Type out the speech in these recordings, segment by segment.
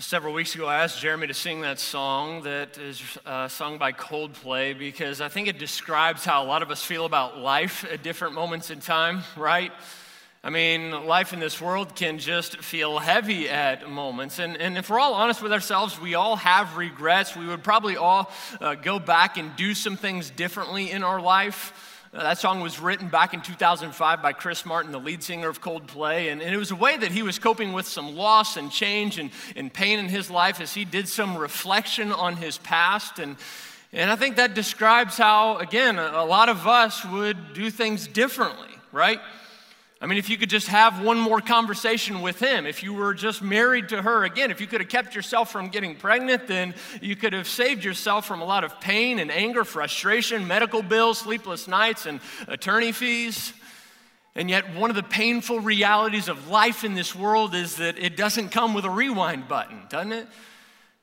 Several weeks ago, I asked Jeremy to sing that song that is uh, sung by Coldplay because I think it describes how a lot of us feel about life at different moments in time, right? I mean, life in this world can just feel heavy at moments. And, and if we're all honest with ourselves, we all have regrets. We would probably all uh, go back and do some things differently in our life. That song was written back in 2005 by Chris Martin, the lead singer of Coldplay. And, and, it was a way that he was coping with some loss and change and, and pain in his life as he did some reflection on his past. And, and I think that describes how, again, a, a lot of us would do things differently, right? I mean, if you could just have one more conversation with him, if you were just married to her again, if you could have kept yourself from getting pregnant, then you could have saved yourself from a lot of pain and anger, frustration, medical bills, sleepless nights, and attorney fees. And yet, one of the painful realities of life in this world is that it doesn't come with a rewind button, doesn't it?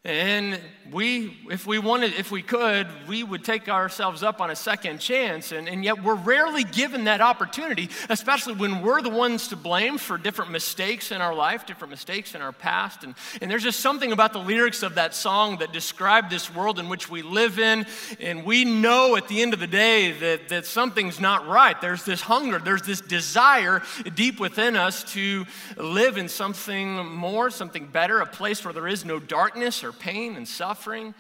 And we, if we wanted, if we could, we would take ourselves up on a second chance. And, and yet we're rarely given that opportunity, especially when we're the ones to blame for different mistakes in our life, different mistakes in our past. And, and there's just something about the lyrics of that song that describe this world in which we live in. And we know at the end of the day that, that something's not right. There's this hunger, there's this desire deep within us to live in something more, something better, a place where there is no darkness or pain and suffering.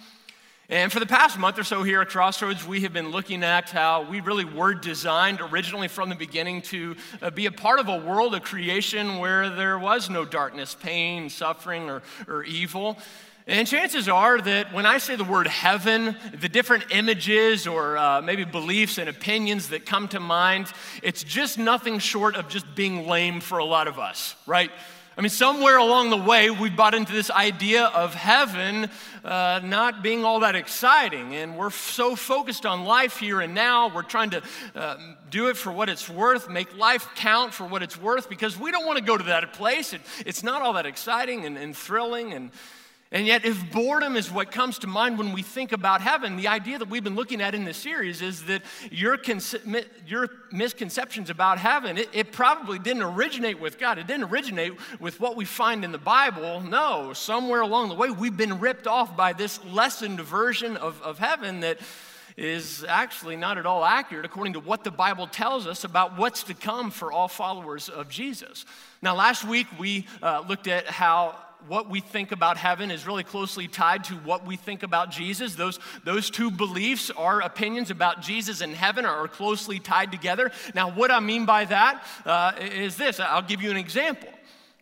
And for the past month or so here at Crossroads, we have been looking at how we really were designed originally from the beginning to uh, be a part of a world of creation where there was no darkness, pain, suffering, or, or evil. And chances are that when I say the word heaven, the different images or uh, maybe beliefs and opinions that come to mind, it's just nothing short of just being lame for a lot of us, right? I mean, somewhere along the way, we bought into this idea of heaven uh, not being all that exciting. And we're so focused on life here and now. We're trying to uh, do it for what it's worth, make life count for what it's worth, because we don't want to go to that place. It, it's not all that exciting and, and thrilling. And, and yet, if boredom is what comes to mind when we think about heaven, the idea that we've been looking at in this series is that your, your misconceptions about heaven, it, it, probably didn't originate with God. It didn't originate with what we find in the Bible. No, somewhere along the way, we've been ripped off by this lessened version of, of heaven that is actually not at all accurate according to what the Bible tells us about what's to come for all followers of Jesus. Now, last week we uh, looked at how what we think about heaven is really closely tied to what we think about Jesus. Those, those two beliefs, our opinions about Jesus and heaven, are closely tied together. Now, what I mean by that uh, is this I'll give you an example.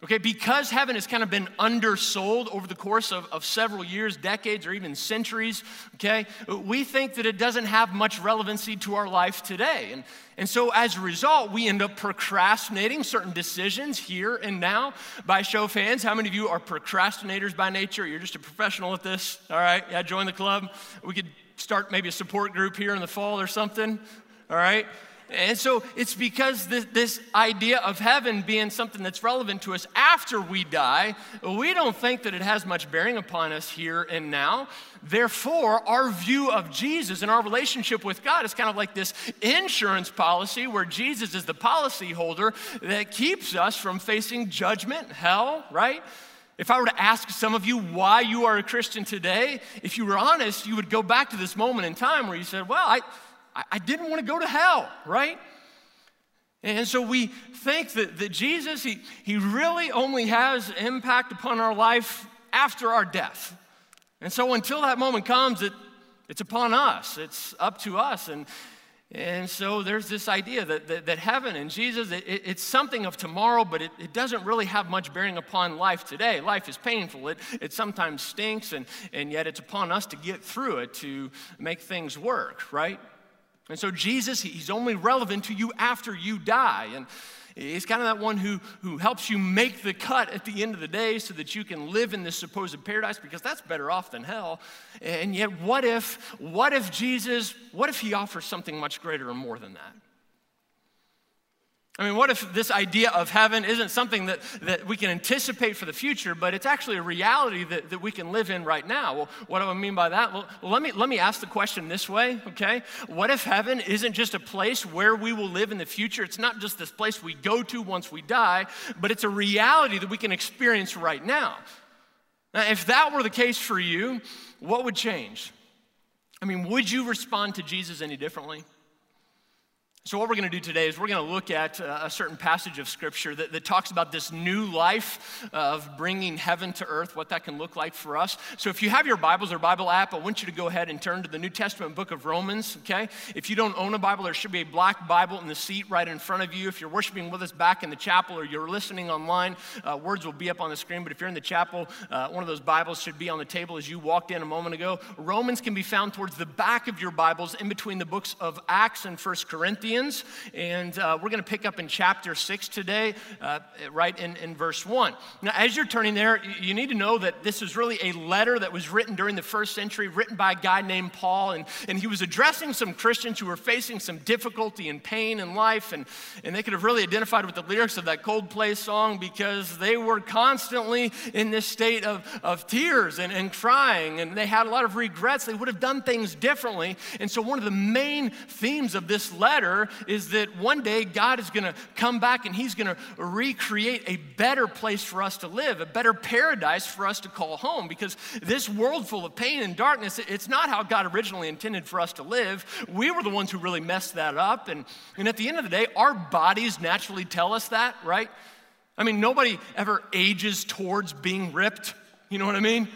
Okay, because heaven has kind of been undersold over the course of, of several years, decades, or even centuries, okay, we think that it doesn't have much relevancy to our life today. And, and so as a result, we end up procrastinating certain decisions here and now. By show of hands, how many of you are procrastinators by nature? You're just a professional at this. All right, yeah, join the club. We could start maybe a support group here in the fall or something. All right. And so it's because this, this, idea of heaven being something that's relevant to us after we die, we don't think that it has much bearing upon us here and now. Therefore, our view of Jesus and our relationship with God is kind of like this insurance policy where Jesus is the policy holder that keeps us from facing judgment, hell, right? If I were to ask some of you why you are a Christian today, if you were honest, you would go back to this moment in time where you said, Well, I, I didn't want to go to hell, right? And so we think that, that Jesus, he, he really only has impact upon our life after our death. And so until that moment comes, it, it's upon us, it's up to us. And, and so there's this idea that, that, that heaven and Jesus, it, it's something of tomorrow, but it, it, doesn't really have much bearing upon life today. Life is painful, it, it sometimes stinks, and, and yet it's upon us to get through it to make things work, right? And so Jesus, he's only relevant to you after you die. And he's kind of that one who, who helps you make the cut at the end of the day so that you can live in this supposed paradise because that's better off than hell. And yet, what if, what if Jesus, what if he offers something much greater and more than that? I mean, what if this idea of heaven isn't something that, that we can anticipate for the future, but it's actually a reality that, that we can live in right now? Well, what do I mean by that? Well, let, me, let me ask the question this way, okay? What if heaven isn't just a place where we will live in the future? It's not just this place we go to once we die, but it's a reality that we can experience right now. Now, if that were the case for you, what would change? I mean, would you respond to Jesus any differently? So, what we're going to do today is we're going to look at uh, a certain passage of scripture that, that talks about this new life of bringing heaven to earth, what that can look like for us. So, if you have your Bibles or Bible app, I want you to go ahead and turn to the New Testament book of Romans, okay? If you don't own a Bible, there should be a black Bible in the seat right in front of you. If you're worshiping with us back in the chapel or you're listening online, uh, words will be up on the screen. But if you're in the chapel, uh, one of those Bibles should be on the table as you walked in a moment ago. Romans can be found towards the back of your Bibles in between the books of Acts and First Corinthians. And uh, we're going to pick up in chapter 6 today, uh, right in, in verse 1. Now, as you're turning there, you need to know that this is really a letter that was written during the first century, written by a guy named Paul, and, and he was addressing some Christians who were facing some difficulty and pain in life, and, and they could have really identified with the lyrics of that Coldplay song because they were constantly in this state of, of tears and, and crying, and they had a lot of regrets. They would have done things differently. And so, one of the main themes of this letter is that one day God is going to come back and He's going to recreate a better place for us to live, a better paradise for us to call home. Because this world full of pain and darkness, it's not how God originally intended for us to live. We were the ones who really messed that up. And, and at the end of the day, our bodies naturally tell us that, right? I mean, nobody ever ages towards being ripped. You know what I mean?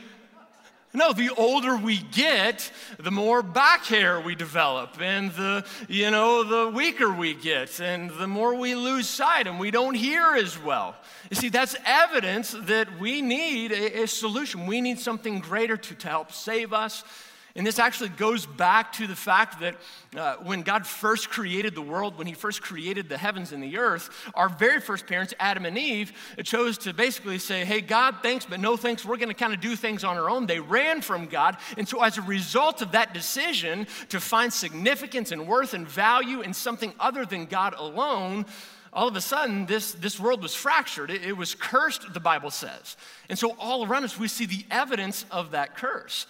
No, the older we get, the more back hair we develop, and the, you know, the weaker we get, and the more we lose sight and we don't hear as well. You see, that's evidence that we need a, a solution. We need something greater to, to help save us and this actually goes back to the fact that uh, when God first created the world, when He first created the heavens and the earth, our very first parents, Adam and Eve, chose to basically say, Hey, God, thanks, but no thanks. We're going to kind of do things on our own. They ran from God. And so, as a result of that decision to find significance and worth and value in something other than God alone, all of a sudden, this, this world was fractured. It, it was cursed, the Bible says. And so, all around us, we see the evidence of that curse.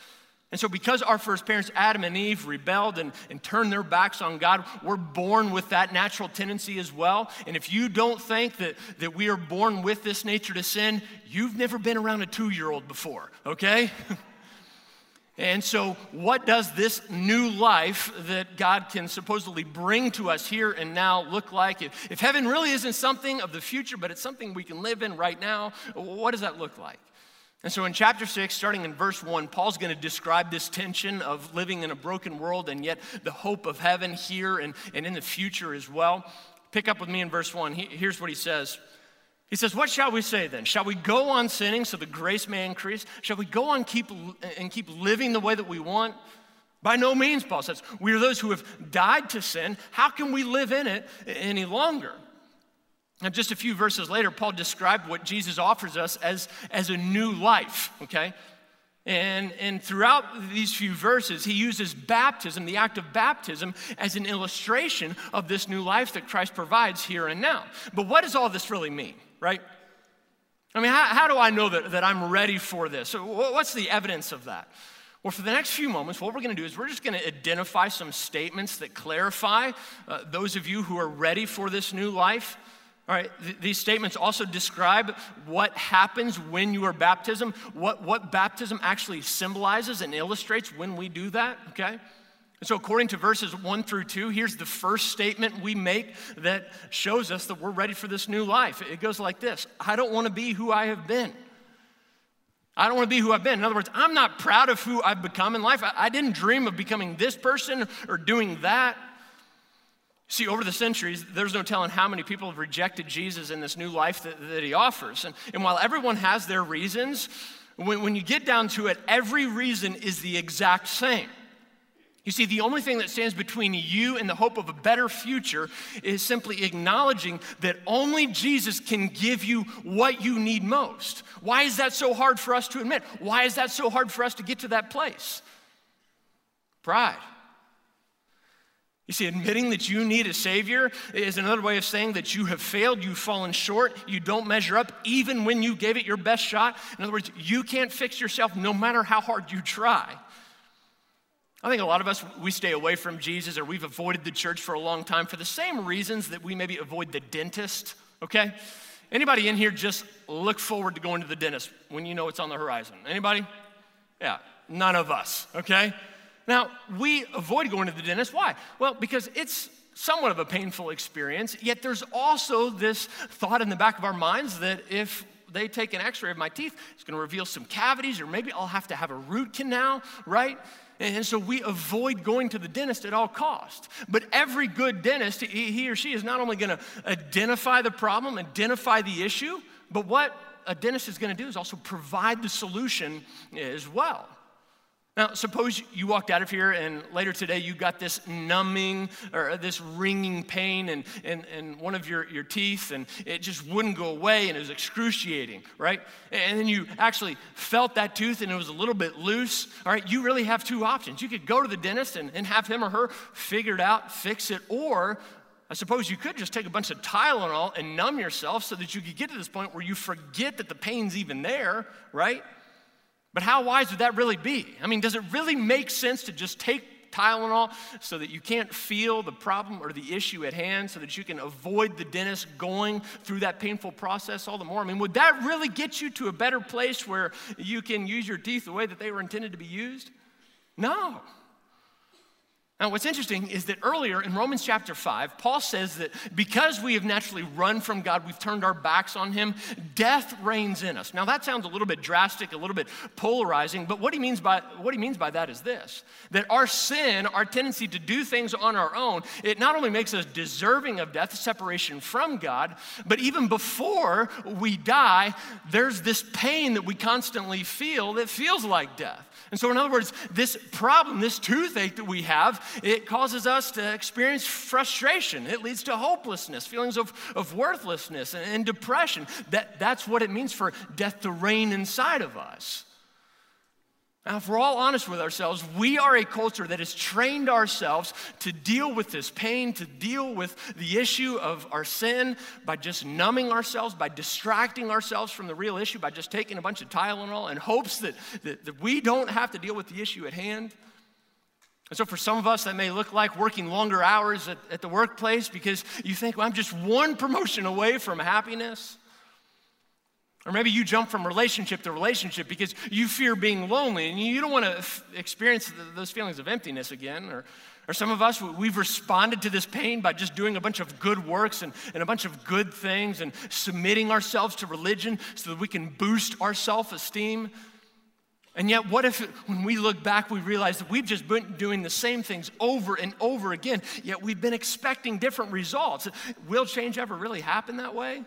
And so, because our first parents, Adam and Eve, rebelled and, and turned their backs on God, we're born with that natural tendency as well. And if you don't think that, that we are born with this nature to sin, you've never been around a two year old before, okay? and so, what does this new life that God can supposedly bring to us here and now look like? If, if heaven really isn't something of the future, but it's something we can live in right now, what does that look like? And so in chapter 6, starting in verse 1, Paul's going to describe this tension of living in a broken world and yet the hope of heaven here and, and in the future as well. Pick up with me in verse 1. He, here's what he says. He says, What shall we say then? Shall we go on sinning so the grace may increase? Shall we go on keep, and keep living the way that we want? By no means, Paul says. We are those who have died to sin. How can we live in it any longer? And just a few verses later, Paul described what Jesus offers us as, as a new life, okay? And, and throughout these few verses, he uses baptism, the act of baptism, as an illustration of this new life that Christ provides here and now. But what does all this really mean, right? I mean, how, how do I know that, that I'm ready for this? What's the evidence of that? Well, for the next few moments, what we're going to do is we're just going to identify some statements that clarify uh, those of you who are ready for this new life. All right, th- these statements also describe what happens when you are baptism, what, what baptism actually symbolizes and illustrates when we do that, okay? And so, according to verses one through two, here's the first statement we make that shows us that we're ready for this new life. It goes like this I don't want to be who I have been. I don't want to be who I've been. In other words, I'm not proud of who I've become in life. I, I didn't dream of becoming this person or doing that. See, over the centuries, there's no telling how many people have rejected Jesus in this new life that, that he offers. And, and while everyone has their reasons, when, when you get down to it, every reason is the exact same. You see, the only thing that stands between you and the hope of a better future is simply acknowledging that only Jesus can give you what you need most. Why is that so hard for us to admit? Why is that so hard for us to get to that place? Pride. You see, admitting that you need a Savior is another way of saying that you have failed, you've fallen short, you don't measure up, even when you gave it your best shot. In other words, you can't fix yourself no matter how hard you try. I think a lot of us, we stay away from Jesus or we've avoided the church for a long time for the same reasons that we maybe avoid the dentist, okay? Anybody in here just look forward to going to the dentist when you know it's on the horizon? Anybody? Yeah, none of us, okay? Now, we avoid going to the dentist. Why? Well, because it's somewhat of a painful experience, yet there's also this thought in the back of our minds that if they take an x ray of my teeth, it's gonna reveal some cavities, or maybe I'll have to have a root canal, right? And so we avoid going to the dentist at all costs. But every good dentist, he or she is not only gonna identify the problem, identify the issue, but what a dentist is gonna do is also provide the solution as well. Now, suppose you walked out of here and later today you got this numbing or this ringing pain in, in, in, one of your, your teeth and it just wouldn't go away and it was excruciating, right? And then you actually felt that tooth and it was a little bit loose, all right? You really have two options. You could go to the dentist and, and have him or her figure it out, fix it, or I suppose you could just take a bunch of Tylenol and numb yourself so that you could get to this point where you forget that the pain's even there, right? But how wise would that really be? I mean, does it really make sense to just take Tylenol so that you can't feel the problem or the issue at hand, so that you can avoid the dentist going through that painful process all the more? I mean, would that really get you to a better place where you can use your teeth the way that they were intended to be used? No. Now, what's interesting is that earlier in Romans chapter 5, Paul says that because we have naturally run from God, we've turned our backs on Him, death reigns in us. Now, that sounds a little bit drastic, a little bit polarizing, but what he means by, what he means by that is this that our sin, our tendency to do things on our own, it not only makes us deserving of death, separation from God, but even before we die, there's this pain that we constantly feel that feels like death. And so, in other words, this problem, this toothache that we have, it causes us to experience frustration. It leads to hopelessness, feelings of, of worthlessness, and, and depression. That, that's what it means for death to reign inside of us. Now, if we're all honest with ourselves, we are a culture that has trained ourselves to deal with this pain, to deal with the issue of our sin by just numbing ourselves, by distracting ourselves from the real issue, by just taking a bunch of Tylenol in hopes that, that, that we don't have to deal with the issue at hand. And so, for some of us, that may look like working longer hours at, at the workplace because you think, well, I'm just one promotion away from happiness. Or maybe you jump from relationship to relationship because you fear being lonely and you don't want to f- experience those feelings of emptiness again. Or, or some of us, we've responded to this pain by just doing a bunch of good works and, and a bunch of good things and submitting ourselves to religion so that we can boost our self esteem. And yet, what if when we look back, we realize that we've just been doing the same things over and over again, yet we've been expecting different results? Will change ever really happen that way?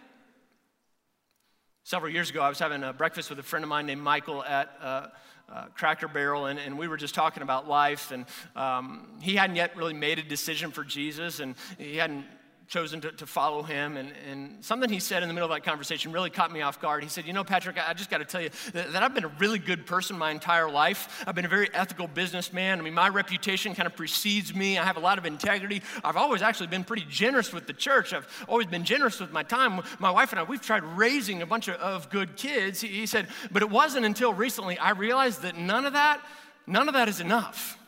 Several years ago, I was having a breakfast with a friend of mine named Michael at uh, uh, Cracker Barrel, and, and, we were just talking about life. And um, he hadn't yet really made a decision for Jesus, and he hadn't chosen to, to follow him. And, and something he said in the middle of that conversation really caught me off guard. He said, You know, Patrick, I just got to tell you that, that, I've been a really good person my entire life. I've been a very ethical businessman. I mean, my reputation kind of precedes me. I have a lot of integrity. I've always actually been pretty generous with the church. I've always been generous with my time. My wife and I, we've tried raising a bunch of, of good kids. He, he said, But it wasn't until recently I realized that none of that, none of that is enough.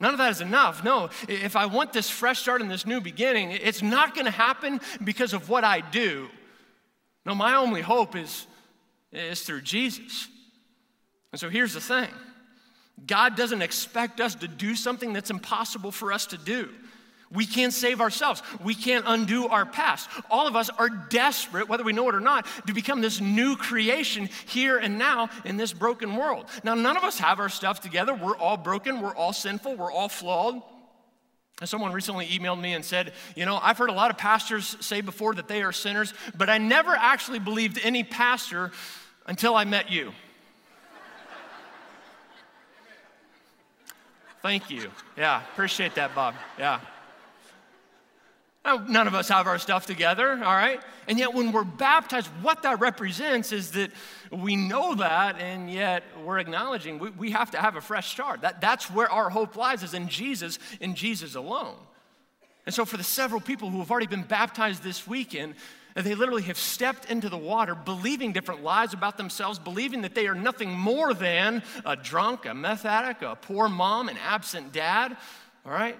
None of that is enough. No, if I want this fresh start and this new beginning, it's not going to happen because of what I do. No, my only hope is, is through Jesus. And so here's the thing God doesn't expect us to do something that's impossible for us to do. We can't save ourselves. We can't undo our past. All of us are desperate, whether we know it or not, to become this new creation here and now in this broken world. Now, none of us have our stuff together. We're all broken. We're all sinful. We're all flawed. And someone recently emailed me and said, You know, I've heard a lot of pastors say before that they are sinners, but I never actually believed any pastor until I met you. Thank you. Yeah, appreciate that, Bob. Yeah. Now, none of us have our stuff together, all right? And yet, when we're baptized, what that represents is that we know that, and yet we're acknowledging we, we have to have a fresh start. That, that's where our hope lies, is in Jesus, in Jesus alone. And so, for the several people who have already been baptized this weekend, they literally have stepped into the water believing different lies about themselves, believing that they are nothing more than a drunk, a meth addict, a poor mom, an absent dad, all right?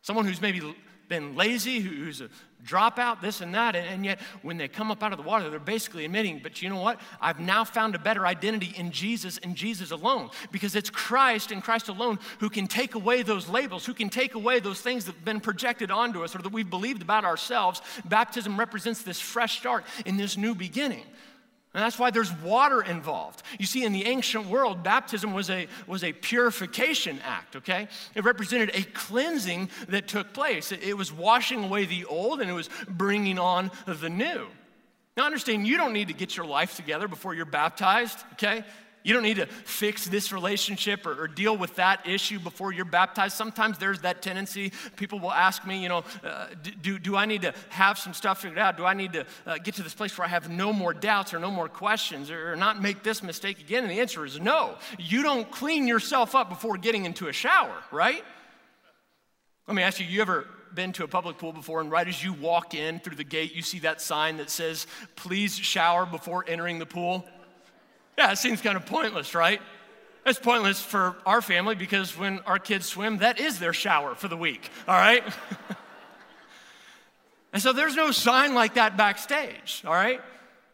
Someone who's maybe been lazy, who's drop out, this and that. And, and, yet, when they come up out of the water, they're basically admitting, but you know what? I've now found a better identity in Jesus and Jesus alone. Because it's Christ and Christ alone who can take away those labels, who can take away those things that have been projected onto us or that we've believed about ourselves. Baptism represents this fresh start in this new beginning. And that's why there's water involved. You see, in the ancient world, baptism was a, was a purification act, okay? It represented a cleansing that took place. It, it was washing away the old and it was bringing on the new. Now, understand, you don't need to get your life together before you're baptized, okay? You don't need to fix this relationship or, or, deal with that issue before you're baptized. Sometimes there's that tendency. People will ask me, you know, uh, do, do I need to have some stuff figured out? Do I need to uh, get to this place where I have no more doubts or no more questions or, or not make this mistake again? And the answer is no. You don't clean yourself up before getting into a shower, right? Let me ask you, you ever been to a public pool before, and right as you walk in through the gate, you see that sign that says, please shower before entering the pool? Yeah, it seems kind of pointless, right? It's pointless for our family because when our kids swim, that is their shower for the week, all right? and so there's no sign like that backstage, all right?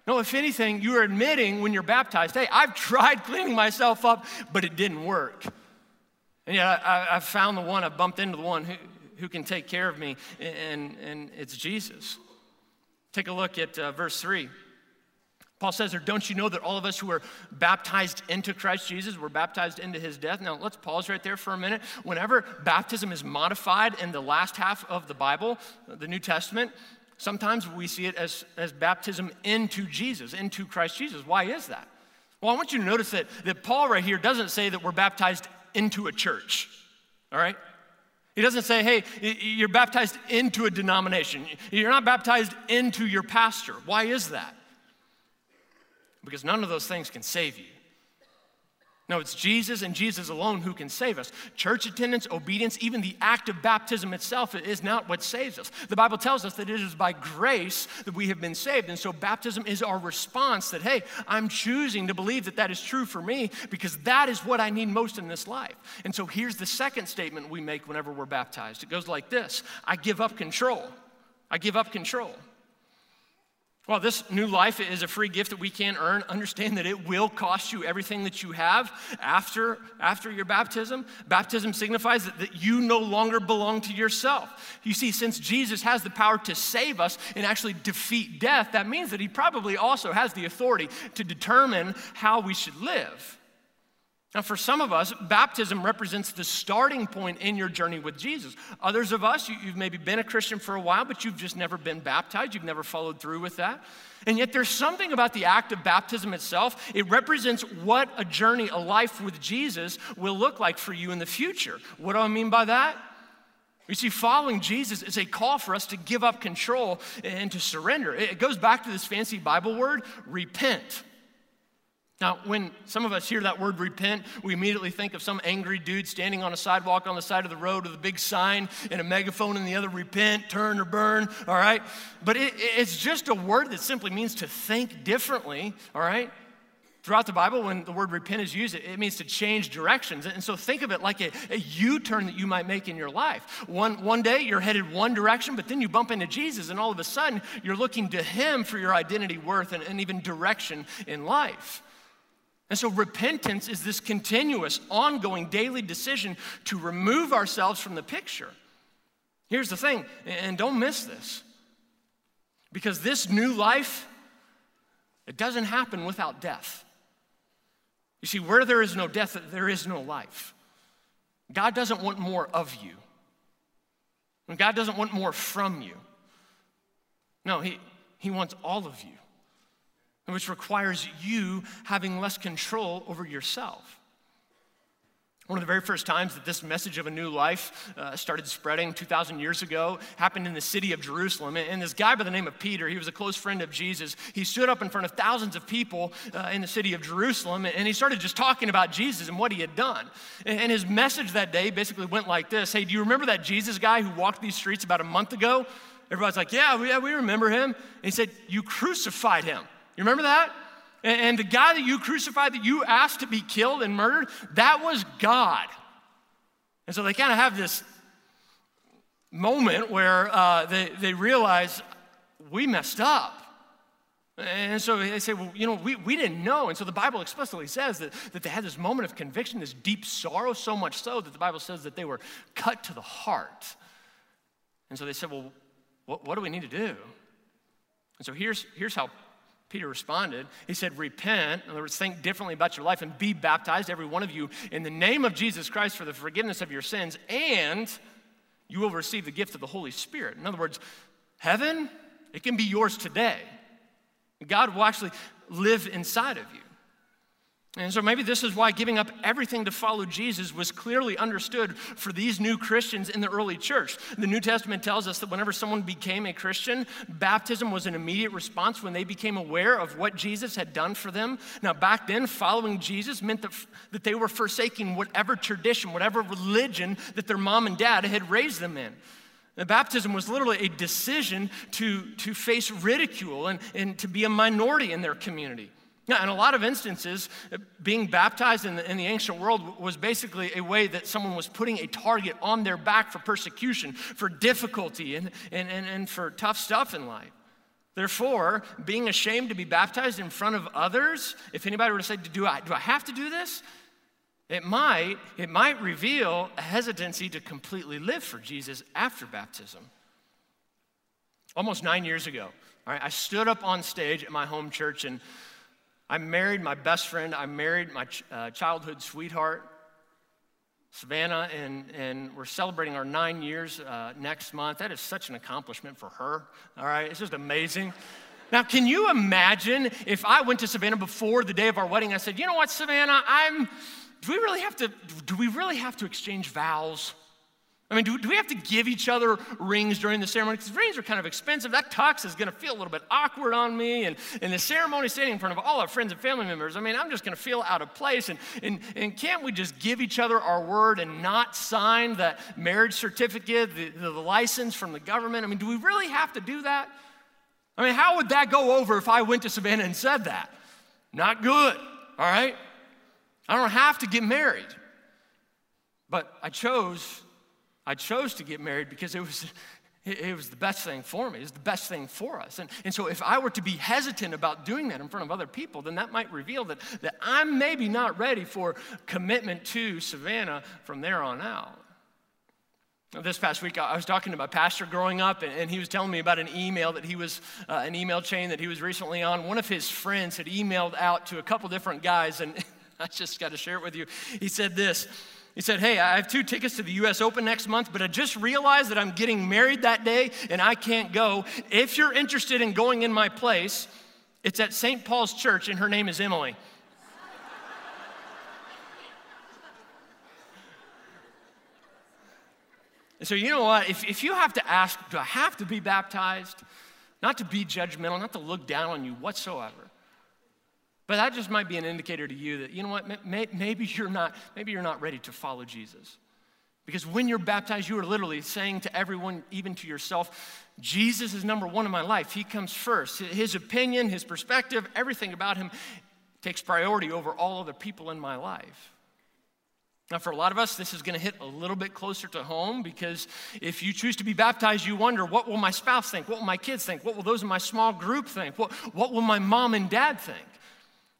No, if anything, you are admitting when you're baptized, hey, I've tried cleaning myself up, but it didn't work. And yet I, have found the one, I've bumped into the one who, who can take care of me, and, and it's Jesus. Take a look at uh, verse 3. Paul says there, don't you know that all of us who are baptized into Christ Jesus were baptized into his death? Now, let's pause right there for a minute. Whenever baptism is modified in the last half of the Bible, the New Testament, sometimes we see it as, as baptism into Jesus, into Christ Jesus. Why is that? Well, I want you to notice that, that Paul right here doesn't say that we're baptized into a church, all right? He doesn't say, hey, you're baptized into a denomination. You're not baptized into your pastor. Why is that? Because none of those things can save you. No, it's Jesus and Jesus alone who can save us. Church attendance, obedience, even the act of baptism itself is not what saves us. The Bible tells us that it is by grace that we have been saved. And so baptism is our response that, hey, I'm choosing to believe that that is true for me because that is what I need most in this life. And so here's the second statement we make whenever we're baptized it goes like this I give up control. I give up control. Well, this new life is a free gift that we can't earn. Understand that it will cost you everything that you have after, after your baptism. Baptism signifies that, that you no longer belong to yourself. You see, since Jesus has the power to save us and actually defeat death, that means that he probably also has the authority to determine how we should live. Now, for some of us, baptism represents the starting point in your journey with Jesus. Others of us, you, have maybe been a Christian for a while, but you've just never been baptized. You've never followed through with that. And yet, there's something about the act of baptism itself. It represents what a journey, a life with Jesus will look like for you in the future. What do I mean by that? You see, following Jesus is a call for us to give up control and to surrender. It goes back to this fancy Bible word, repent. Now, when some of us hear that word repent, we immediately think of some angry dude standing on a sidewalk on the side of the road with a big sign and a megaphone in the other repent, turn, or burn, all right? But it, it's just a word that simply means to think differently, all right? Throughout the Bible, when the word repent is used, it means to change directions. And so think of it like a, a U turn that you might make in your life. One, one day you're headed one direction, but then you bump into Jesus, and all of a sudden you're looking to Him for your identity, worth, and, and even direction in life. And so repentance is this continuous, ongoing, daily decision to remove ourselves from the picture. Here's the thing, and don't miss this, because this new life, it doesn't happen without death. You see, where there is no death, there is no life. God doesn't want more of you. And God doesn't want more from you. No, He, he wants all of you which requires you having less control over yourself. One of the very first times that this message of a new life uh, started spreading 2,000 years ago happened in the city of Jerusalem. And this guy by the name of Peter, he was a close friend of Jesus. He stood up in front of thousands of people uh, in the city of Jerusalem and he started just talking about Jesus and what he had done. And his message that day basically went like this Hey, do you remember that Jesus guy who walked these streets about a month ago? Everybody's like, Yeah, yeah we remember him. And he said, You crucified him. You remember that? And the guy that you crucified, that you asked to be killed and murdered, that was God. And so they kind of have this moment where uh, they, they realize we messed up. And so they say, well, you know, we, we didn't know. And so the Bible explicitly says that, that they had this moment of conviction, this deep sorrow, so much so that the Bible says that they were cut to the heart. And so they said, well, what, what do we need to do? And so here's, here's how Peter responded. He said, Repent, in other words, think differently about your life and be baptized, every one of you, in the name of Jesus Christ for the forgiveness of your sins, and you will receive the gift of the Holy Spirit. In other words, heaven, it can be yours today. God will actually live inside of you. And so maybe this is why giving up everything to follow Jesus was clearly understood for these new Christians in the early church. The New Testament tells us that whenever someone became a Christian, baptism was an immediate response when they became aware of what Jesus had done for them. Now, back then, following Jesus meant that, that they were forsaking whatever tradition, whatever religion that their mom and dad had raised them in. The baptism was literally a decision to, to face ridicule and, and to be a minority in their community. Now, in a lot of instances, being baptized in the, in the, ancient world was basically a way that someone was putting a target on their back for persecution, for difficulty, and, and, and, and for tough stuff in life. Therefore, being ashamed to be baptized in front of others, if anybody were to say, Do I, do I have to do this? It might, it might reveal a hesitancy to completely live for Jesus after baptism. Almost nine years ago, all right, I stood up on stage at my home church and I married my best friend. I married my ch- uh, childhood sweetheart, Savannah, and, and we're celebrating our nine years uh, next month. That is such an accomplishment for her. All right, it's just amazing. Now, can you imagine if I went to Savannah before the day of our wedding? I said, you know what, Savannah, I'm. Do we really have to? Do we really have to exchange vows? I mean, do, do we have to give each other rings during the ceremony? Because rings are kind of expensive. That tux is going to feel a little bit awkward on me. And, and the ceremony standing in front of all our friends and family members, I mean, I'm just going to feel out of place. And, and, and can't we just give each other our word and not sign that marriage certificate, the, the, the license from the government? I mean, do we really have to do that? I mean, how would that go over if I went to Savannah and said that? Not good, all right? I don't have to get married. But I chose I chose to get married because it was, it was the best thing for me. It was the best thing for us. And, and so if I were to be hesitant about doing that in front of other people, then that might reveal that, that I'm maybe not ready for commitment to Savannah from there on out. This past week, I was talking to my pastor growing up, and he was telling me about an email that he was, uh, an email chain that he was recently on. One of his friends had emailed out to a couple different guys, and I just got to share it with you. He said this he said, Hey, I have two tickets to the US Open next month, but I just realized that I'm getting married that day and I can't go. If you're interested in going in my place, it's at St. Paul's Church, and her name is Emily. And so, you know what? If, if you have to ask, do I have to be baptized? Not to be judgmental, not to look down on you whatsoever. But that just might be an indicator to you that, you know what, maybe you're not, maybe you're not ready to follow Jesus. Because when you're baptized, you are literally saying to everyone, even to yourself, Jesus is number one in my life. He comes first. His opinion, his perspective, everything about him takes priority over all other people in my life. Now, for a lot of us, this is going to hit a little bit closer to home because if you choose to be baptized, you wonder, what will my spouse think? What will my kids think? What will those in my small group think? What, what will my mom and dad think?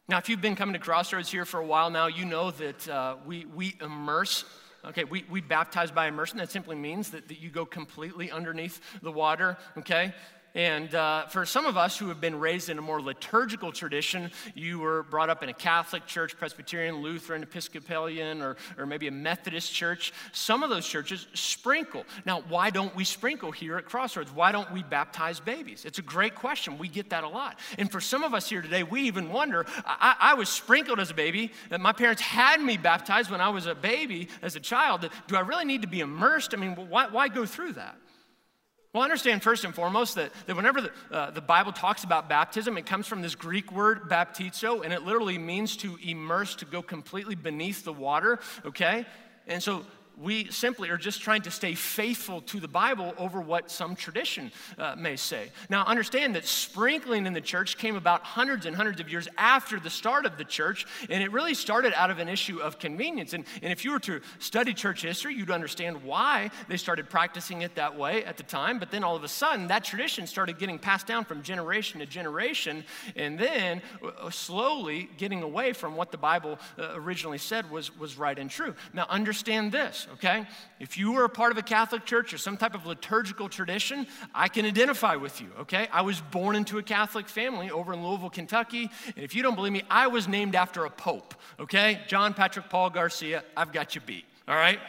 Now, if you've been coming to Crossroads here for a while now, you know that uh, we, we immerse. Okay, we, we baptize by immersion. That simply means that, that you go completely underneath the water, okay? And uh, for some of us who have been raised in a more liturgical tradition, you were brought up in a Catholic church, Presbyterian, Lutheran, Episcopalian, or, or maybe a Methodist church. Some of those churches sprinkle. Now, why don't we sprinkle here at Crossroads? Why don't we baptize babies? It's a great question. We get that a lot. And for some of us here today, we even wonder I, I was sprinkled as a baby, that my parents had me baptized when I was a baby, as a child. Do I really need to be immersed? I mean, why, why go through that? Well, understand first and foremost that, that whenever the, uh, the Bible talks about baptism, it comes from this Greek word baptizo, and it literally means to immerse, to go completely beneath the water, okay? And so we simply are just trying to stay faithful to the Bible over what some tradition uh, may say. Now, understand that sprinkling in the church came about hundreds and hundreds of years after the start of the church, and it really started out of an issue of convenience. And, and if you were to study church history, you'd understand why they started practicing it that way at the time. But then all of a sudden, that tradition started getting passed down from generation to generation, and then uh, slowly getting away from what the Bible uh, originally said was, was right and true. Now, understand this, okay? If you were a part of a Catholic church or some type of liturgical tradition, I can identify with you, okay? I was born into a Catholic family over in Louisville, Kentucky, and if you don't believe me, I was named after a pope, okay? John Patrick Paul Garcia, I've got you beat, all right?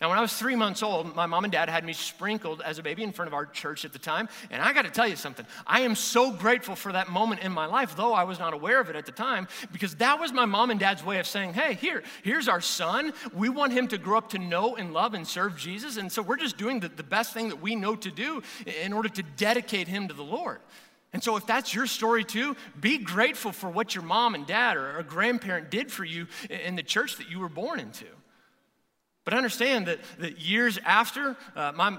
Now, when I was three months old, my mom and dad had me sprinkled as a baby in front of our church at the time. And I got to tell you something. I am so grateful for that moment in my life, though I was not aware of it at the time, because that was my mom and dad's way of saying, hey, here, here's our son. We want him to grow up to know and love and serve Jesus. And so we're just doing the, the best thing that we know to do in order to dedicate him to the Lord. And so, if that's your story too, be grateful for what your mom and dad or a grandparent did for you in the church that you were born into. But understand that, that years after, uh, my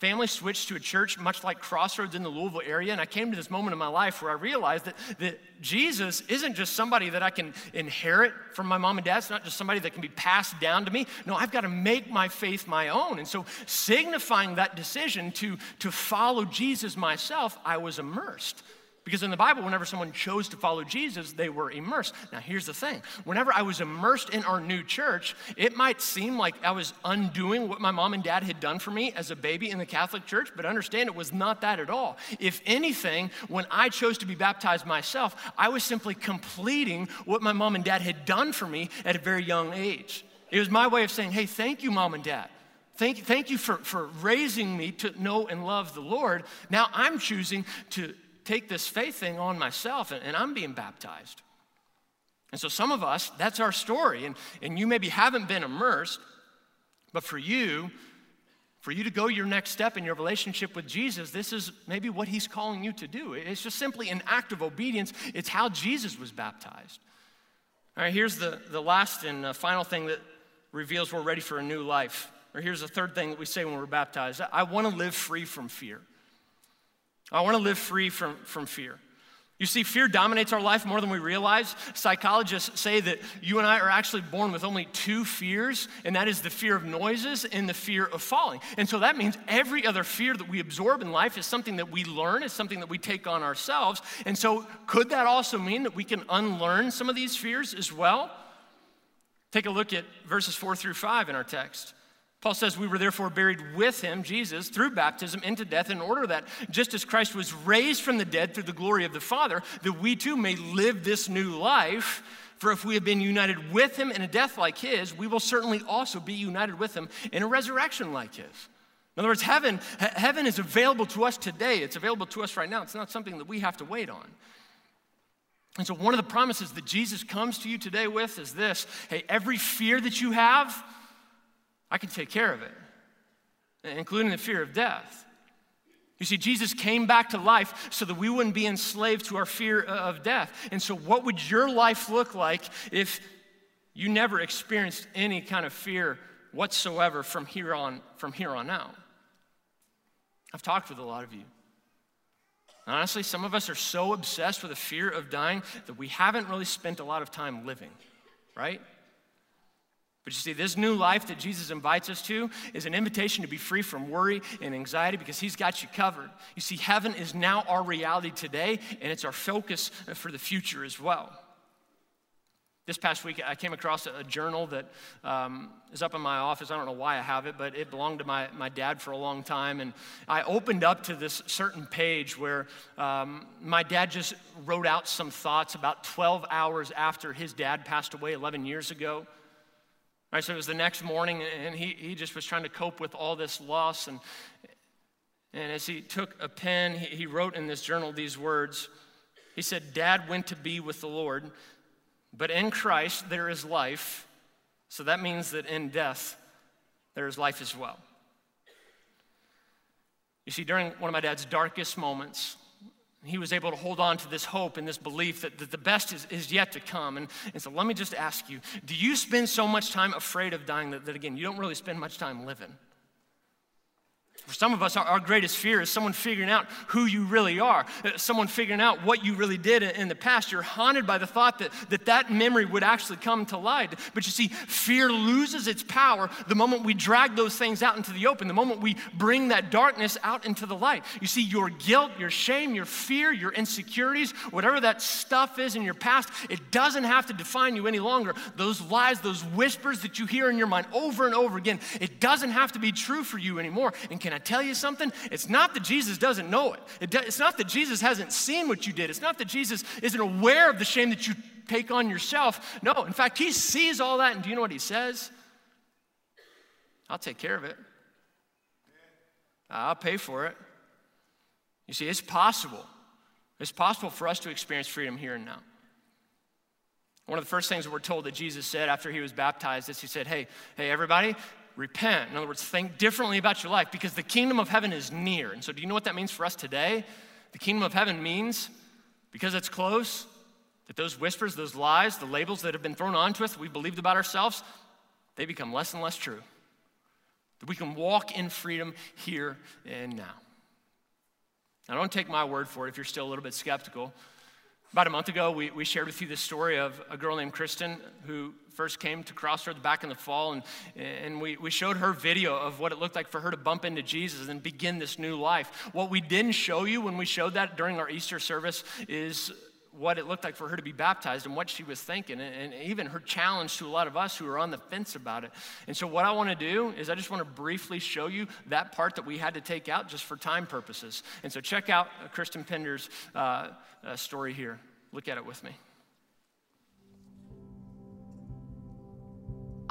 family switched to a church much like Crossroads in the Louisville area, and I came to this moment in my life where I realized that, that Jesus isn't just somebody that I can inherit from my mom and dad. It's not just somebody that can be passed down to me. No, I've got to make my faith my own. And so, signifying that decision to, to follow Jesus myself, I was immersed. Because in the Bible, whenever someone chose to follow Jesus, they were immersed. Now, here's the thing whenever I was immersed in our new church, it might seem like I was undoing what my mom and dad had done for me as a baby in the Catholic Church, but understand it was not that at all. If anything, when I chose to be baptized myself, I was simply completing what my mom and dad had done for me at a very young age. It was my way of saying, hey, thank you, mom and dad. Thank, you, thank you for, for raising me to know and love the Lord. Now I'm choosing to take this faith thing on myself and, and I'm being baptized. And so, some of us, that's our story. And, and you maybe haven't been immersed, but for you, for you to go your next step in your relationship with Jesus, this is maybe what he's calling you to do. It's just simply an act of obedience. It's how Jesus was baptized. All right, here's the, the last and uh, final thing that reveals we're ready for a new life. Or here's the third thing that we say when we're baptized I want to live free from fear. I want to live free from, from fear. You see, fear dominates our life more than we realize. Psychologists say that you and I are actually born with only two fears, and that is the fear of noises and the fear of falling. And so that means every other fear that we absorb in life is something that we learn, is something that we take on ourselves. And so, could that also mean that we can unlearn some of these fears as well? Take a look at verses four through five in our text. Paul says, We were therefore buried with him, Jesus, through baptism into death, in order that just as Christ was raised from the dead through the glory of the Father, that we too may live this new life. For if we have been united with him in a death like his, we will certainly also be united with him in a resurrection like his. In other words, heaven, heaven is available to us today. It's available to us right now. It's not something that we have to wait on. And so, one of the promises that Jesus comes to you today with is this hey, every fear that you have, I can take care of it, including the fear of death. You see, Jesus came back to life so that we wouldn't be enslaved to our fear of death. And so, what would your life look like if you never experienced any kind of fear whatsoever from here on, from here on out? I've talked with a lot of you. Honestly, some of us are so obsessed with the fear of dying that we haven't really spent a lot of time living, right? But you see, this new life that Jesus invites us to is an invitation to be free from worry and anxiety because He's got you covered. You see, heaven is now our reality today, and it's our focus for the future as well. This past week, I came across a journal that um, is up in my office. I don't know why I have it, but it belonged to my, my dad for a long time. And I opened up to this certain page where um, my dad just wrote out some thoughts about 12 hours after his dad passed away 11 years ago. Right, so it was the next morning, and he, he just was trying to cope with all this loss. And, and as he took a pen, he, he wrote in this journal these words. He said, Dad went to be with the Lord, but in Christ there is life. So that means that in death there is life as well. You see, during one of my dad's darkest moments, He was able to hold on to this hope and this belief that, that the best is, is yet to come. And, and so let me just ask you do you spend so much time afraid of dying that, that again, you don't really spend much time living? For some of us, our, greatest fear is someone figuring out who you really are, uh, someone figuring out what you really did in, in the past. You're haunted by the thought that, that that memory would actually come to light. But you see, fear loses its power the moment we drag those things out into the open, the moment we bring that darkness out into the light. You see, your guilt, your shame, your fear, your insecurities, whatever that stuff is in your past, it doesn't have to define you any longer. Those lies, those whispers that you hear in your mind over and over again, it doesn't have to be true for you anymore. And can I tell you something? It's not that Jesus doesn't know it. it do, it's not that Jesus hasn't seen what you did. It's not that Jesus isn't aware of the shame that you take on yourself. No, in fact, he sees all that. And do you know what he says? I'll take care of it, I'll pay for it. You see, it's possible. It's possible for us to experience freedom here and now. One of the first things we're told that Jesus said after he was baptized is he said, Hey, hey, everybody, repent. In other words, think differently about your life because the kingdom of heaven is near. And so, do you know what that means for us today? The kingdom of heaven means, because it's close, that those whispers, those lies, the labels that have been thrown onto us, we believed about ourselves, they become less and less true. That we can walk in freedom here and now. Now, don't take my word for it if you're still a little bit skeptical. About a month ago, we, we shared with you the story of a girl named Kristen who first came to Crossroads back in the fall, and, and we, we showed her video of what it looked like for her to bump into Jesus and begin this new life. What we didn't show you when we showed that during our Easter service is what it looked like for her to be baptized and what she was thinking, and, and even her challenge to a lot of us who are on the fence about it. And so, what I want to do is, I just want to briefly show you that part that we had to take out just for time purposes. And so, check out Kristen Pender's. Uh, uh, story here. Look at it with me.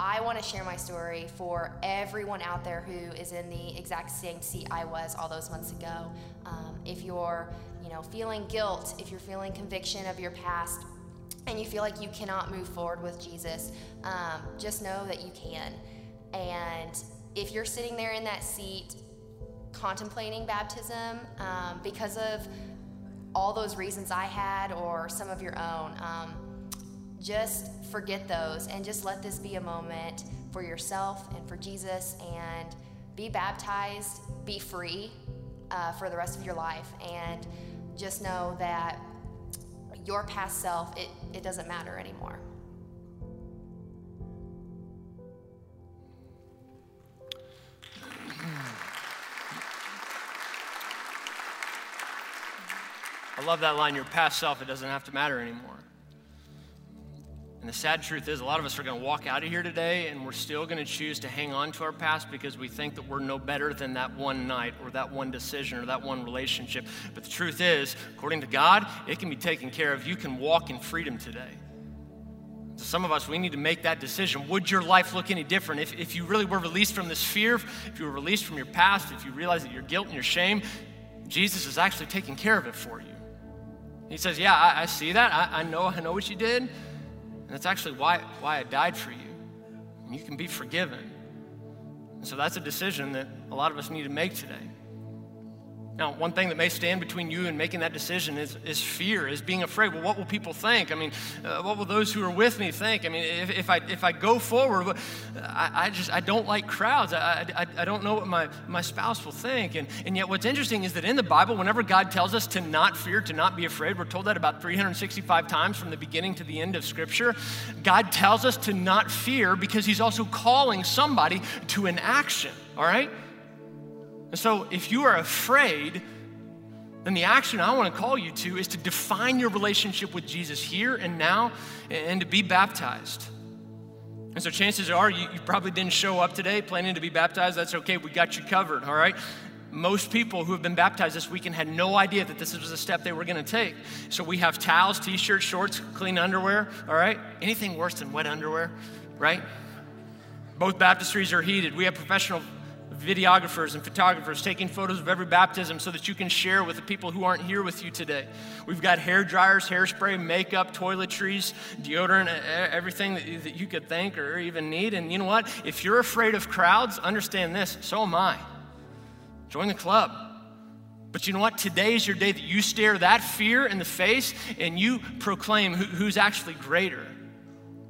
I want to share my story for everyone out there who is in the exact same seat I was all those months ago. Um, if you're, you know, feeling guilt, if you're feeling conviction of your past, and you feel like you cannot move forward with Jesus, um, just know that you can. And if you're sitting there in that seat contemplating baptism um, because of all those reasons I had or some of your own. Just forget those and just let this be a moment for yourself and for Jesus and be baptized, be free uh, for the rest of your life, and just know that your past self, it, it doesn't matter anymore. I love that line your past self, it doesn't have to matter anymore. The sad truth is, a lot of us are going to walk out of here today and we're still going to choose to hang on to our past because we think that we're no better than that one night or that one decision or that one relationship. But the truth is, according to God, it can be taken care of. You can walk in freedom today. So some of us, we need to make that decision. Would your life look any different if, if you really were released from this fear, if you were released from your past, if you realize that your guilt and your shame, Jesus is actually taking care of it for you? He says, Yeah, I, I see that. I, I, know, I know what you did. And that's actually why, why I died for you. You can be forgiven. And so that's a decision that a lot of us need to make today. Now, one thing that may stand between you and making that decision is, is fear, is being afraid. Well, what will people think? I mean, uh, what will those who are with me think? I mean, if, if, I, if I go forward, I, I just, I don't like crowds. I, I, I don't know what my, my spouse will think. And, and yet, what's interesting is that in the Bible, whenever God tells us to not fear, to not be afraid, we're told that about 365 times from the beginning to the end of Scripture. God tells us to not fear because He's also calling somebody to an action, all right? And so, if you are afraid, then the action I want to call you to is to define your relationship with Jesus here and now and to be baptized. And so, chances are you, you, probably didn't show up today planning to be baptized. That's okay, we got you covered, all right? Most people who have been baptized this weekend had no idea that this was a step they were going to take. So, we have towels, t shirts, shorts, clean underwear, all right? Anything worse than wet underwear, right? Both baptistries are heated. We have professional videographers and photographers taking photos of every baptism so that you can share with the people who aren't here with you today. We've got hair dryers, hairspray, makeup, toiletries, deodorant, everything that you, could think or even need. And you know what? If you're afraid of crowds, understand this so am I. Join the club. But you know what? Today is your day that you stare that fear in the face and you proclaim who's actually greater.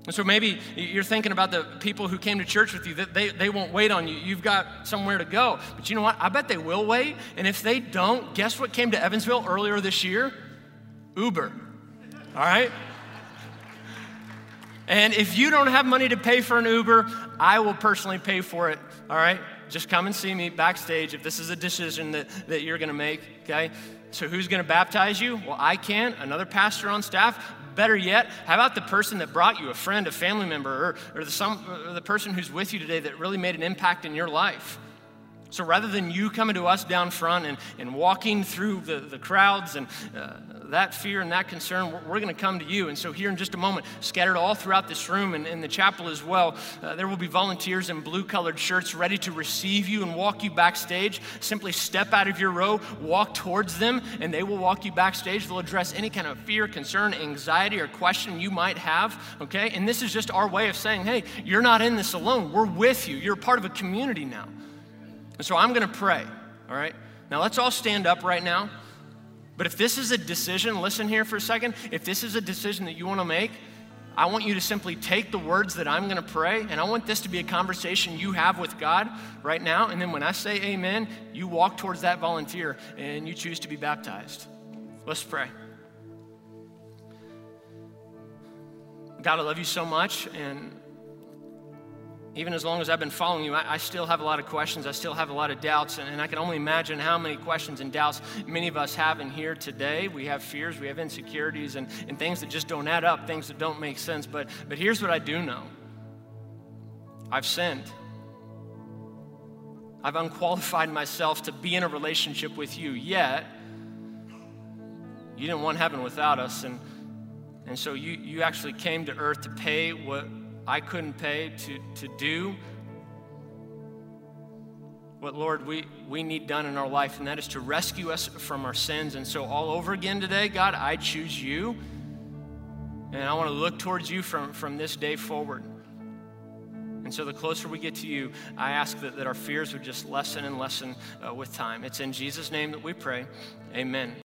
And so maybe you're thinking about the people who came to church with you, that they, they won't wait on you. You've got somewhere to go. But you know what? I bet they will wait. And if they don't, guess what came to Evansville earlier this year? Uber. All right? And if you don't have money to pay for an Uber, I will personally pay for it. All right? Just come and see me backstage if this is a decision that, that you're going to make, okay? So, who's going to baptize you? Well, I can't. another pastor on staff. Better yet, how about the person that brought you, a friend, a family member, or, or, the, some, or the person who's with you today that really made an impact in your life? So rather than you coming to us down front and, and walking through the, the crowds and uh, that fear and that concern, we're, we're going to come to you. And so, here in just a moment, scattered all throughout this room and in the chapel as well, uh, there will be volunteers in blue colored shirts ready to receive you and walk you backstage. Simply step out of your row, walk towards them, and they will walk you backstage. They'll address any kind of fear, concern, anxiety, or question you might have. Okay? And this is just our way of saying, hey, you're not in this alone. We're with you. You're part of a community now. And so I'm going to pray, all right? Now let's all stand up right now. But if this is a decision, listen here for a second. If this is a decision that you want to make, I want you to simply take the words that I'm going to pray, and I want this to be a conversation you have with God right now. And then when I say amen, you walk towards that volunteer and you choose to be baptized. Let's pray. God, I love you so much, and even as long as I've been following you, I, I, still have a lot of questions. I still have a lot of doubts. And, and I can only imagine how many questions and doubts many of us have in here today. We have fears, we have insecurities, and, and things that just don't add up, things that don't make sense. But, but here's what I do know I've sinned. I've unqualified myself to be in a relationship with you, yet you didn't want heaven without us. And, and so you, you actually came to earth to pay what I couldn't pay to, to do what, Lord, we, we need done in our life, and that is to rescue us from our sins. And so, all over again today, God, I choose you, and I want to look towards you from, from this day forward. And so, the closer we get to you, I ask that, that our fears would just lessen and lessen uh, with time. It's in Jesus' name that we pray. Amen.